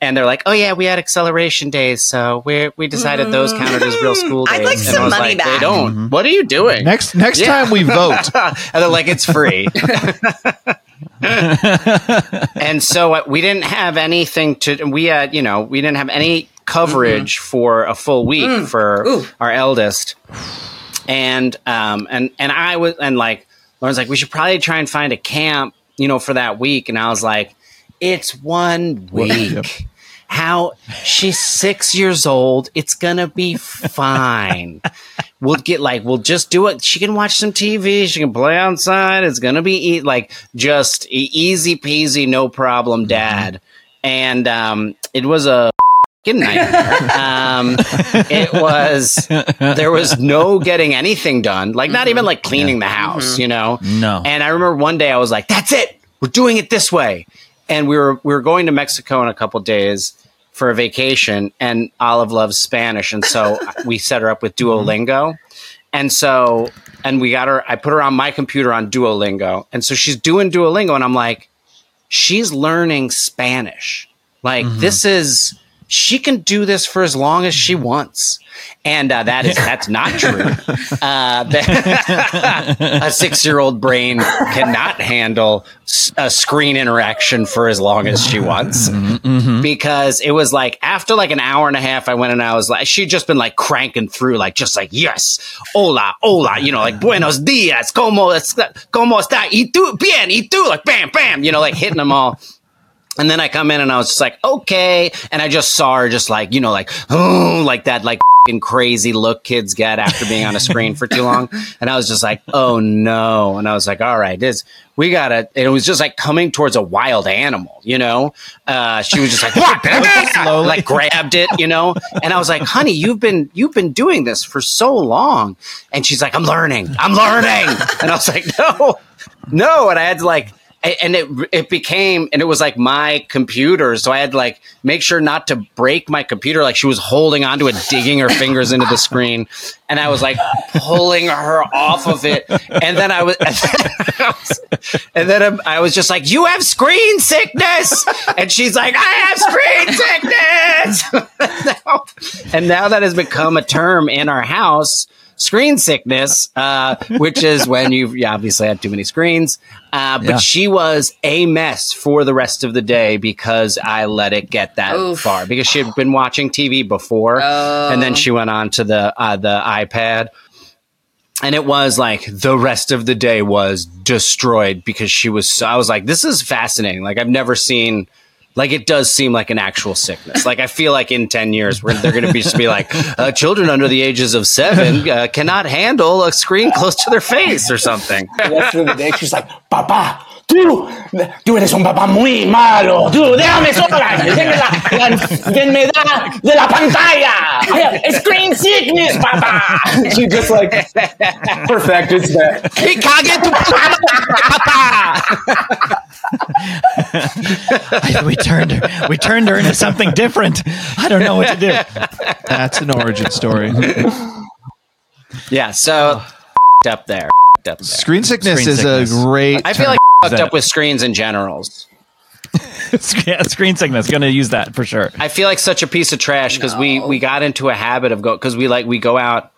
E: And they're like, oh yeah, we had acceleration days, so we we decided those mm. counted as real school days.
C: I'd like
E: and
C: some
E: I was
C: money
E: like,
C: back.
E: They don't. What are you doing?
A: next next
E: Yeah.
A: time we vote,
E: and they're like, it's free. and so uh, we didn't have anything to. We had, you know, we didn't have any coverage for a full week for
C: Ooh.
E: our eldest, and um and and I was and like Lauren's like we should probably try and find a camp, you know, for that week, and I was like, it's one week. How she's six years old. It's gonna be fine. we'll get like we'll just do it. She can watch some TV. She can play outside. It's gonna be e- like just easy peasy, no problem, dad. And um, it was a nightmare. um, it was there was no getting anything done. Like not even like cleaning the house, you know.
B: No.
E: And I remember one day I was like, "That's it. We're doing it this way." And we were we were going to Mexico in a couple days for a vacation, and Olive loves Spanish, and so we set her up with mm-hmm. Duolingo. And so, and we got her. I put her on my computer on Duolingo, and so she's doing Duolingo, and I'm like, she's learning Spanish. Like mm-hmm. this is she can do this for as long as she wants, and uh, that is that's not true. Uh, that- a six year old brain cannot handle a screen interaction for as long as she wants. Because it was like after like an hour and a half, I went and I was like, she'd just been like cranking through, like just like yes, hola, hola, you know, like buenos dias, como como está, y tú, bien, y tú, like bam, bam, you know, like hitting them all. And then I come in and I was just like, okay. And I just saw her just like, you know, like, oh, like that, like crazy look kids get after being on a screen for too long. And I was just like, oh no. And I was like, all right, this, we gotta, and it was just like coming towards a wild animal, you know? Uh, she was just like, like grabbed it, you know? And I was like, honey, you've been, you've been doing this for so long. And she's like, I'm learning, I'm learning. And I was like, no, no. And I had to like, and it it became and it was like my computer so i had to like make sure not to break my computer like she was holding onto it digging her fingers into the screen and i was like pulling her off of it and then i was and then I'm- i was just like you have screen sickness! And she's like i have screen sickness! And now that has become a term in our house screen sickness, uh, which is when you've you obviously had too many screens. Uh, but
B: Yeah.
E: she was a mess for the rest of the day because I let it get that
C: Oof.
E: far because she had been watching TV before, and then she went on to the uh, the iPad. And it was like the rest of the day was destroyed because she was. So, I was like, this is fascinating. Like I've never seen. Like it does seem like an actual sickness. Like I feel like in ten years we're, they're going to be just be like uh, children under the ages of seven uh, cannot handle a screen close to their face or something.
D: the rest of the day, she's like, Papá, tú, tú eres un papá muy malo. Tú, déjame sola. Denme la, la enfermedad de la pantalla. I have screen sickness, papá. She just like perfected that.
E: Hey, cague tu papa!
B: We turned her. We turned her into something different. I don't know what to do.
A: That's an origin story.
E: Yeah, so up there, up there.
A: Screen sickness
B: Screen
A: is
B: sickness.
A: a great.
E: I feel
A: term.
E: like fucked up with screens in generals.
B: Yeah, screen sickness. Going to use that for sure.
E: I feel like such a piece of trash because we we got into a habit of go because we like we go out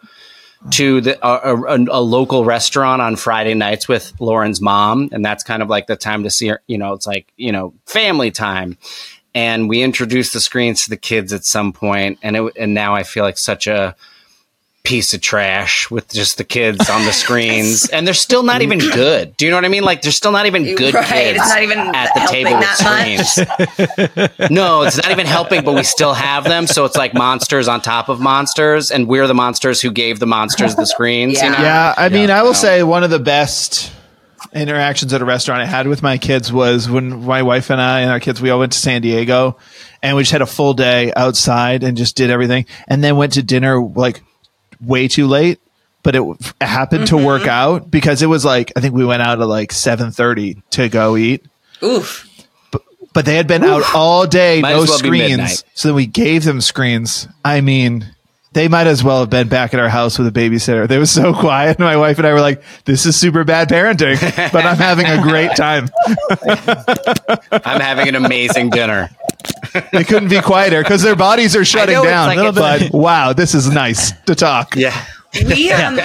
E: to the a, a, a local restaurant on Friday nights with Lauren's mom, and that's kind of like the time to see her. You know, it's like you know family time, and we introduce the screens to the kids at some point, and it and now I feel like such a piece of trash with just the kids on the screens and they're still not even good do you know what i mean like they're still not even good
C: Right,
E: kids
C: it's not even
E: at the table with screens no, it's not even helping, but we still have them. So it's like monsters on top of monsters, and we're the monsters who gave the monsters the screens. You
C: Yeah.
E: know?
A: Yeah, I mean, I will
E: no.
A: say one of the best interactions at a restaurant I had with my kids was when my wife and I and our kids we all went to San Diego, and we just had a full day outside and just did everything, and then went to dinner like way too late. But it happened to work mm-hmm. out because it was like I think we went out at like seven thirty to go eat,
C: Oof.
A: but they had been out all day,
E: Might
A: no
E: well
A: screens. So then we gave them screens. I mean, they might as well have been back at our house with a babysitter. They were so quiet. My wife and I were like, "This is super bad parenting," but I'm having a great time.
E: I'm having an amazing dinner.
A: They couldn't be quieter because their bodies are shutting
E: know,
A: down.
E: like
A: but wow, this is nice to talk.
E: Yeah.
C: We um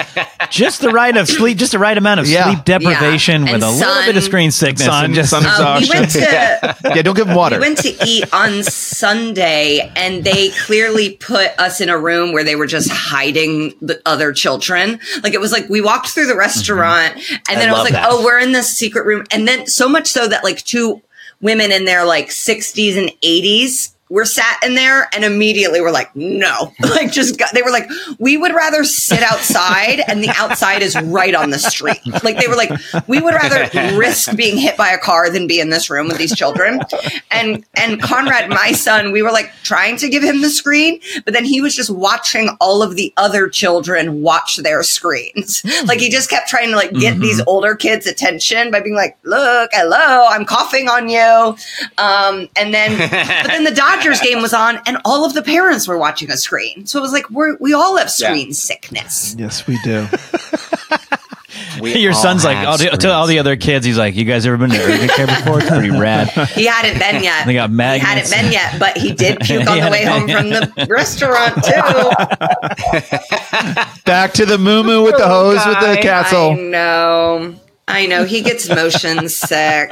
B: just the right of sleep, just the right amount of
A: Yeah.
B: sleep deprivation
C: Yeah.
B: with
C: And
B: a little bit of screen sickness.
A: Sun-
B: and just,
A: sun
C: Uh, we went to
A: Yeah, don't give them water.
C: we went to eat on Sunday, and they clearly put us in a room where they were just hiding the other children. Like it was like we walked through the restaurant, and then I, was like,
E: that.
C: "Oh, we're in this secret room," and then so much so that like two women in their like 60s and 80s were sat in there and immediately we're like no like just got, they were like we would rather sit outside and the outside is right on the street. Like they were like we would rather risk being hit by a car than be in this room with these children. And and conrad my son we were like trying to give him the screen but then he was just watching all of the other children watch their screens. Like he just kept trying to like get these older kids attention by being like look hello i'm coughing on you. Um and then but then the dodgers game was on and all of the parents were watching a screen so it was like we're we all have
E: Yeah.
C: screen sickness
A: yes, we do.
B: your son's like all the, to all the other kids. He's like, "You guys ever been to urgent care before? It's pretty rad."
C: he hadn't been yet
B: They got
C: he hadn't been yet but he did puke on the way home
B: hadn't
C: from the restaurant too
A: Back to the moo moo with the oh, hose with the
E: guy.
C: I
A: castle.
C: know. I know. He gets motion sick.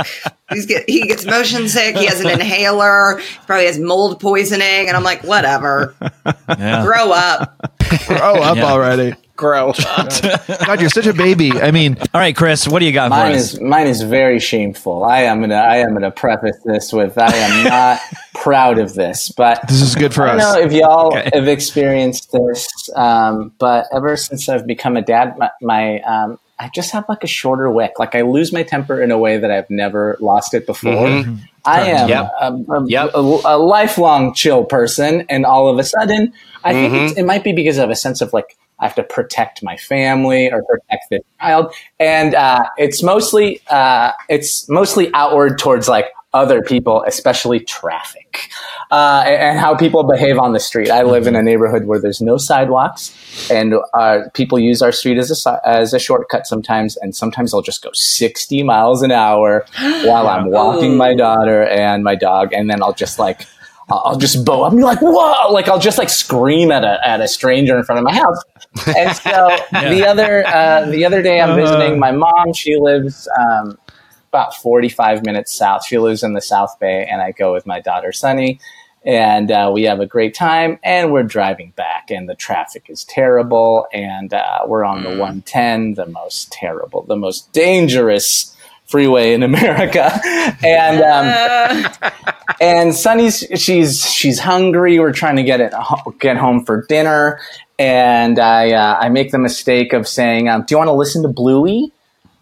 C: He's get, he gets motion sick. He has an inhaler. Probably has mold poisoning. And I'm like, whatever.
B: Yeah.
C: Grow up.
A: Grow up
B: Yeah.
A: already.
E: grow.
A: God, you're such a baby. I mean,
B: All right, Chris, what do you got
D: Mine
B: for us?
D: is mine is very shameful. I am gonna I am gonna preface this with I am not proud of this, but
A: this is good for us.
D: I don't know if y'all
B: Okay.
D: have experienced this, um, but ever since I've become a dad, my, my um, I just have like a shorter wick. Like I lose my temper in a way that I've never lost it before. I am
E: Yep.
D: a, a,
E: Yep.
D: a, a lifelong chill person, and all of a sudden, I think it's, it might be because of a sense of like I have to protect my family or protect the child, and uh, it's mostly uh, it's mostly outward towards like other people, especially traffic, uh, and, and how people behave on the street. I live in a neighborhood where there's no sidewalks, and uh, people use our street as a as a shortcut sometimes, and sometimes I'll just go 60 miles an hour while I'm walking my daughter and my dog, and then I'll just like. I'll I'll just bow up and be like, whoa! Like I'll just like scream at a at a stranger in front of my house. And so the other uh, the other day, I'm visiting my mom. She lives um, about 45 minutes south. She lives in the South Bay, and I go with my daughter Sunny, and uh, we have a great time. And we're driving back, and the traffic is terrible, and uh, we're on the 110, the most terrible, the most dangerous freeway in America, and. Um, and Sunny's she's she's hungry. We're trying to get it get home for dinner, and I uh, I make the mistake of saying, um, "Do you want to listen to Bluey?"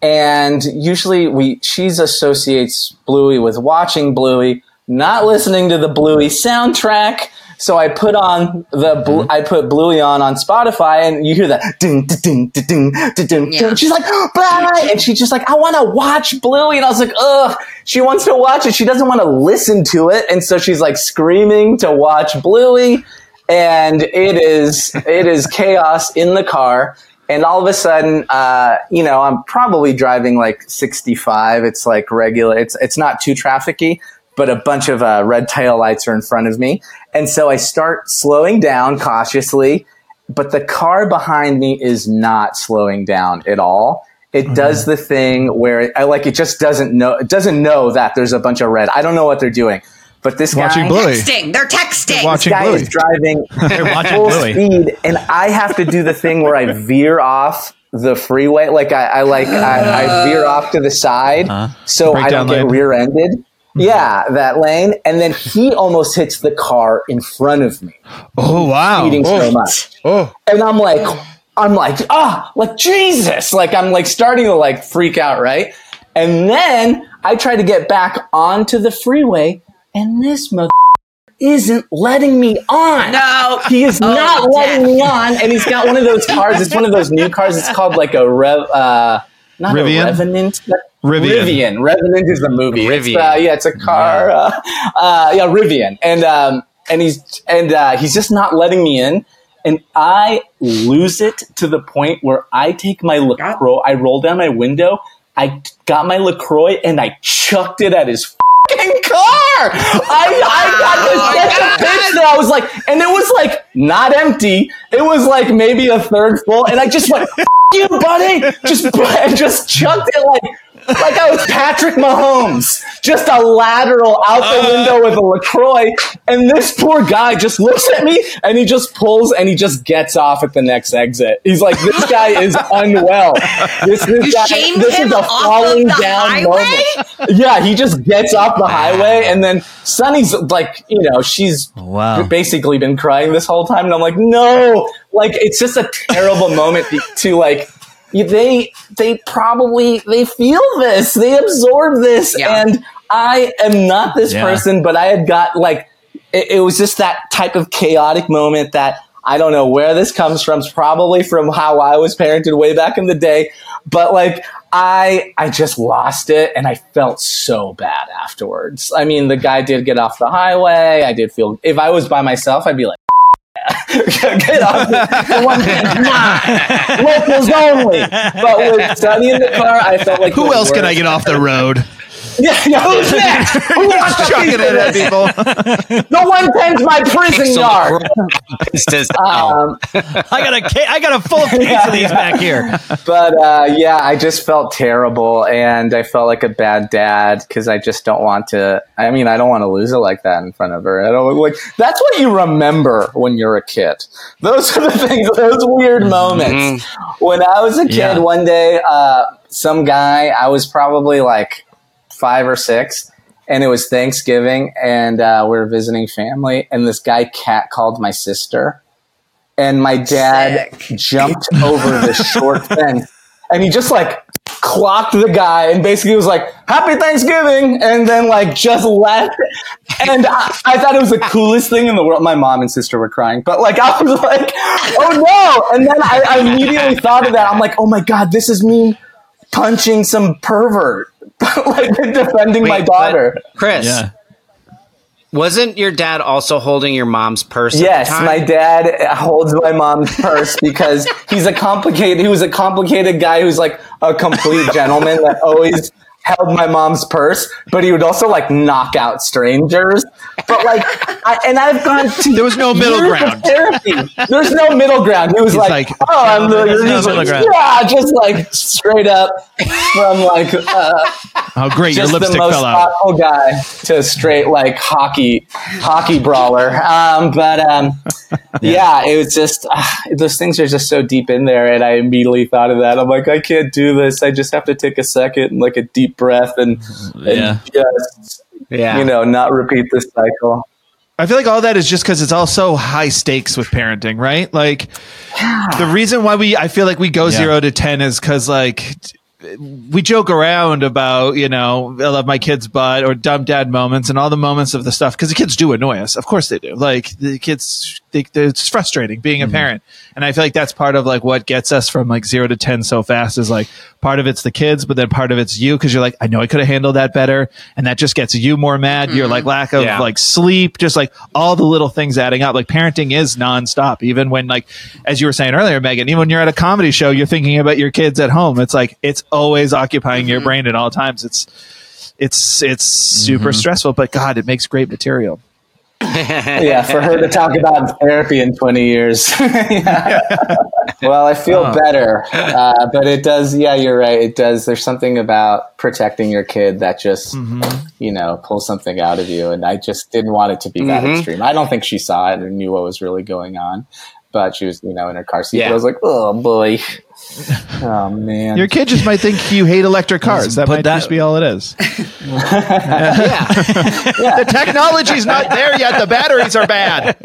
D: And usually we she's associates Bluey with watching Bluey, not listening to the Bluey soundtrack. So I put on the Blu- mm-hmm. I put Bluey on on Spotify, and you hear that ding ding ding ding ding ding.
C: Yeah.
D: She's like, oh, blah, and she's just like, I want to watch Bluey, and I was like, ugh. She wants to watch it. She doesn't want to listen to it, and so she's like screaming to watch Bluey, and it is it is chaos in the car. And all of a sudden, uh, you know, I'm probably driving like 65. It's like regular. It's it's not too trafficy, but a bunch of uh, red tail lights are in front of me, and so I start slowing down cautiously. But the car behind me is not slowing down at all. It does the thing where I like it just doesn't know it doesn't know that there's a bunch of red. I don't know what they're doing, but this
A: Watching
D: guy,
A: Bluey.
C: Texting. They're texting.
A: Watching
D: guy
A: Bluey.
D: is driving
B: They're watching
D: full
B: Bluey.
D: speed, and I have to do the thing where I veer off the freeway. Like I, I like I, I veer off to the side so I don't get
A: lane.
D: rear-ended. Yeah, that lane, and then he almost hits the car in front of me,
A: Oh wow!
D: speeding so
A: Oh,
D: much.
A: oh.
D: And I'm like, I'm like, ah, like Jesus, like I'm like starting to like freak out, right? And then I try to get back onto the freeway, and this mother isn't letting me on.
C: No.
D: He is
C: Oh,
D: not letting
C: death.
D: me on, and he's got one of those cars. It's one of those new cars. It's called like a rev, uh, not
A: Rivian?
D: a Revenant.
A: Rivian.
D: Rivian. Revenant is the movie. It's,
E: Rivian.
D: uh, yeah, it's a car. Uh, uh, yeah, Rivian, and um, and he's and uh, he's just not letting me in. And I lose it to the point where I take my Lacroix, I roll down my window, I got my Lacroix, and I chucked it at his fucking car. I, I got oh this such a pitch that I was like, and it was like not empty. It was like maybe a third full, and I just went you, buddy. Just and just chucked it like like I was Patrick Mahomes, just a lateral out the window with a Lacroix, and this poor guy just looks at me and he just pulls and he just gets off at the next exit. He's like, "This guy is unwell. This, this
C: You
D: guy, this
C: him
D: is a
C: off
D: falling
C: the
D: down
C: highway?
D: moment." Yeah, he just gets off the highway, and then Sunny's like, you know, she's oh,
B: Wow.
D: basically been crying this whole time, and I'm like, no, like it's just a terrible moment to, to like. They they probably they feel this, they absorb this,
C: Yeah.
D: and I am not this
B: Yeah.
D: person, but I had got like it, it was just that type of chaotic moment that I don't know where this comes from. It's probably from how I was parented way back in the day, but like I I just lost it and I felt so bad afterwards. I mean, the guy did get off the highway. I did feel if I was by myself, I'd be like. Get off the, one thing, locals only. But with Sunny in the car, I felt like
A: Who else can I get off the road?
D: Yeah, yeah, who's next? Who wants to
A: Chucking
D: piece
A: it at
D: this?
A: people.
D: No one tends my prison yard.
E: Says, oh.
D: Um,
B: I got a ca- I got a full case of these back here.
D: but uh, yeah, I just felt terrible, and I felt like a bad dad because I just don't want to. I mean, I don't want to lose it like that in front of her. I don't like. That's what you remember when you're a kid. Those are the things. Those weird moments. When I was a kid,
B: Yeah.
D: one day, uh, some guy. I was probably like five or six. And it was Thanksgiving, and uh, we were visiting family. And this guy cat called my sister, and my dad
C: Sick.
D: jumped over the short fence and he just like clocked the guy and basically was like happy thanksgiving and then like just left and I, I thought it was the coolest thing in the world my mom and sister were crying but like i was like oh no and then i, I immediately thought of that i'm like oh my god this is me punching some pervert like defending my daughter
E: Chris,
B: Yeah.
E: wasn't your dad also holding your mom's purse? at
D: Yes,
E: the time?
D: my dad holds my mom's purse because he's a complicated. He was a complicated guy who's like a complete gentleman that always held my mom's purse, but he would also like knock out strangers. But like, I, and I've gone to
A: There was no middle ground.
D: Therapy. There's no middle ground. He was like,
A: like,
D: "Oh, I'm the
B: no middle
D: like,
B: ground.
D: yeah, just like straight up from like." Uh,
A: Oh, great! Your
D: just the most
A: fell out.
D: thoughtful guy to straight like hockey hockey brawler um, but um, yeah. it was just ah, those things are just so deep in there and i immediately thought of that i'm like i can't do this i just have to take a second and like a deep breath and, and
B: Yeah.
D: just
E: Yeah.
D: you know not repeat this cycle
A: I feel like all that is just because it's all so high stakes with parenting, right? Like the reason why we, I feel like we go
B: Yeah.
A: zero to ten is because like t- we joke around about you know I love my kid's butt or dumb dad moments and all the moments of the stuff because the kids do annoy us. Of course they do. Like the kids, they, it's frustrating being a mm-hmm. parent, and I feel like that's part of like what gets us from like zero to ten so fast is like part of it's the kids, but then part of it's you because you're like I know I could have handled that better, and that just gets you more mad. Your like mm-hmm. lack of
E: Yeah.
A: like sleep, just like all the little things adding up. Like parenting is nonstop. Even when like, as you were saying earlier, Megan, even when you're at a comedy show, you're thinking about your kids at home. It's like it's always occupying your mm-hmm. brain at all times. It's it's it's super mm-hmm. stressful, but God, it makes great material.
D: yeah for her to talk about therapy in 20 years. Well i feel oh. better uh, but it does yeah you're right. It does there's something about protecting your kid that just mm-hmm. you know pulls something out of you and i just didn't want it to be that extreme. I don't think she saw it or knew what was really going on but she was you know in her car seat
E: Yeah.
D: i was like oh boy oh man
A: Your kid just might think you hate electric cars. That might
B: that-
A: just be all it is.
E: yeah.
A: the technology's not there yet. The batteries are bad.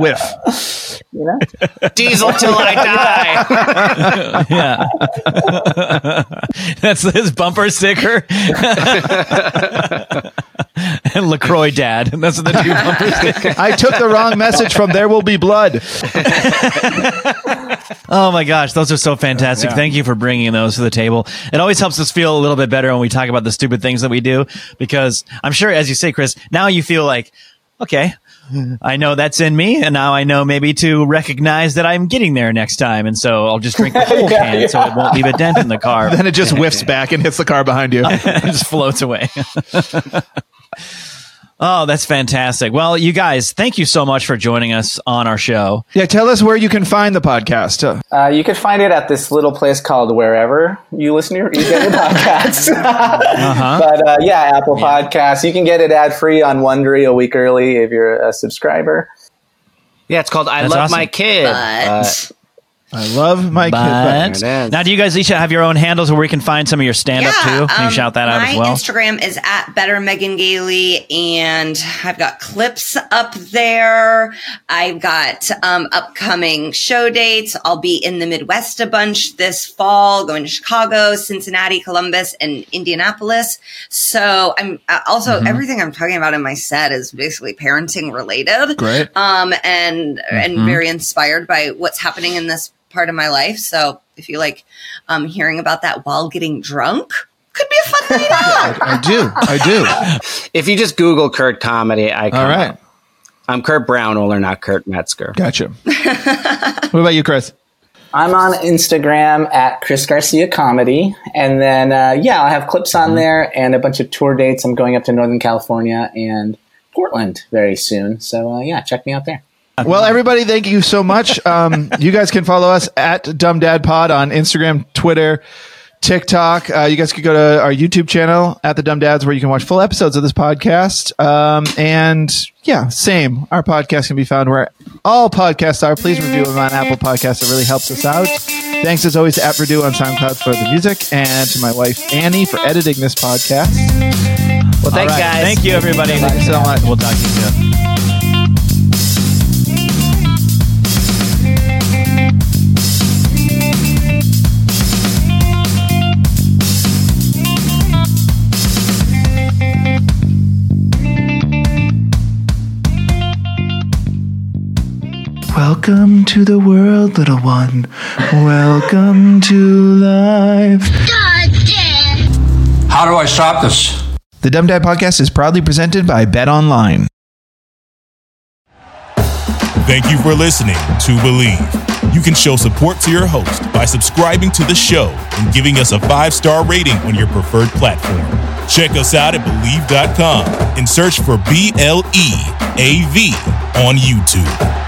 A: Whiff.
D: you know
E: Diesel till I die.
B: Yeah. That's his bumper sticker. and LaCroix dad. That's the two bumper stickers.
A: I took the wrong message from There Will Be Blood.
B: Oh my gosh, those are so fantastic. Thank you for bringing those to the table. It always helps us feel a little bit better when we talk about the stupid things that we do because I'm sure, as you say, Chris, now you feel like, okay, I know that's in me, and now I know maybe to recognize that I'm getting there next time, and so I'll just drink the whole
D: Yeah,
B: can so it won't leave a dent in the car.
A: Then it just whiffs back and hits the car behind you.
B: it just floats away. Oh, that's fantastic. Well, you guys, thank you so much for joining us on our show.
A: Yeah, tell us where you can find the podcast.
D: Uh, you can find it at this little place called wherever you listen to your, you get your podcasts.
B: Uh-huh.
D: but uh, yeah, Apple Podcasts. You can get it ad free on Wondery a week early if you're a subscriber.
E: Yeah, it's called I
B: That's
E: Love
B: awesome.
E: My Kid. Uh,
C: But
A: I love my
B: But
A: kid.
E: There
B: now, do you guys each have your own handles where we can find some of your stand up too? Can you
C: um,
B: shout that out
C: my
B: as well?
C: Instagram is at Better Megan Gailey, and I've got clips up there. I've got um, upcoming show dates. I'll be in the Midwest a bunch this fall, going to Chicago, Cincinnati, Columbus, and Indianapolis. So I'm uh, also
B: Mm-hmm.
C: everything I'm talking about in my set is basically parenting related.
A: Great.
C: Um, and and
B: Mm-hmm.
C: very inspired by what's happening in this part of my life. So if you like um, hearing about that while getting drunk, could be a fun night out.
A: I do. I do.
E: if you just Google Kurt comedy, I come
A: All right.
E: up. I'm Kurt Braunohler, not Kurt Metzger.
A: Gotcha. what about you, Chris?
D: I'm on Instagram at Chris Garcia Comedy, and then uh, yeah, I'll have clips on there and a bunch of tour dates. I'm going up to Northern California and Portland very soon, so uh, yeah, check me out there.
A: Well, everybody, thank you so much. Um, you guys can follow us at Dumb Dad Pod on Instagram, Twitter, TikTok. Uh, you guys could go to our YouTube channel at the Dumb Dads where you can watch full episodes of this podcast. Um, and yeah, same. Our podcast can be found where all podcasts are. Please review them on Apple Podcasts. It really helps us out. Thanks as always to At Verdú on SoundCloud for the music and to my wife Annie for editing this podcast.
E: Well, thanks,
B: All right.
E: guys.
B: Thank you, everybody.
A: Thanks so much.
B: We'll talk to you soon.
A: Welcome to the world, little one. Welcome to life.
F: How do I stop this?
A: The Dumb Dad Podcast is proudly presented by BetOnline.
G: Thank you for listening to Bleav. You can show support to your host by subscribing to the show and giving us a five star rating on your preferred platform. Check us out at Bleav.com and search for B L E A V on YouTube.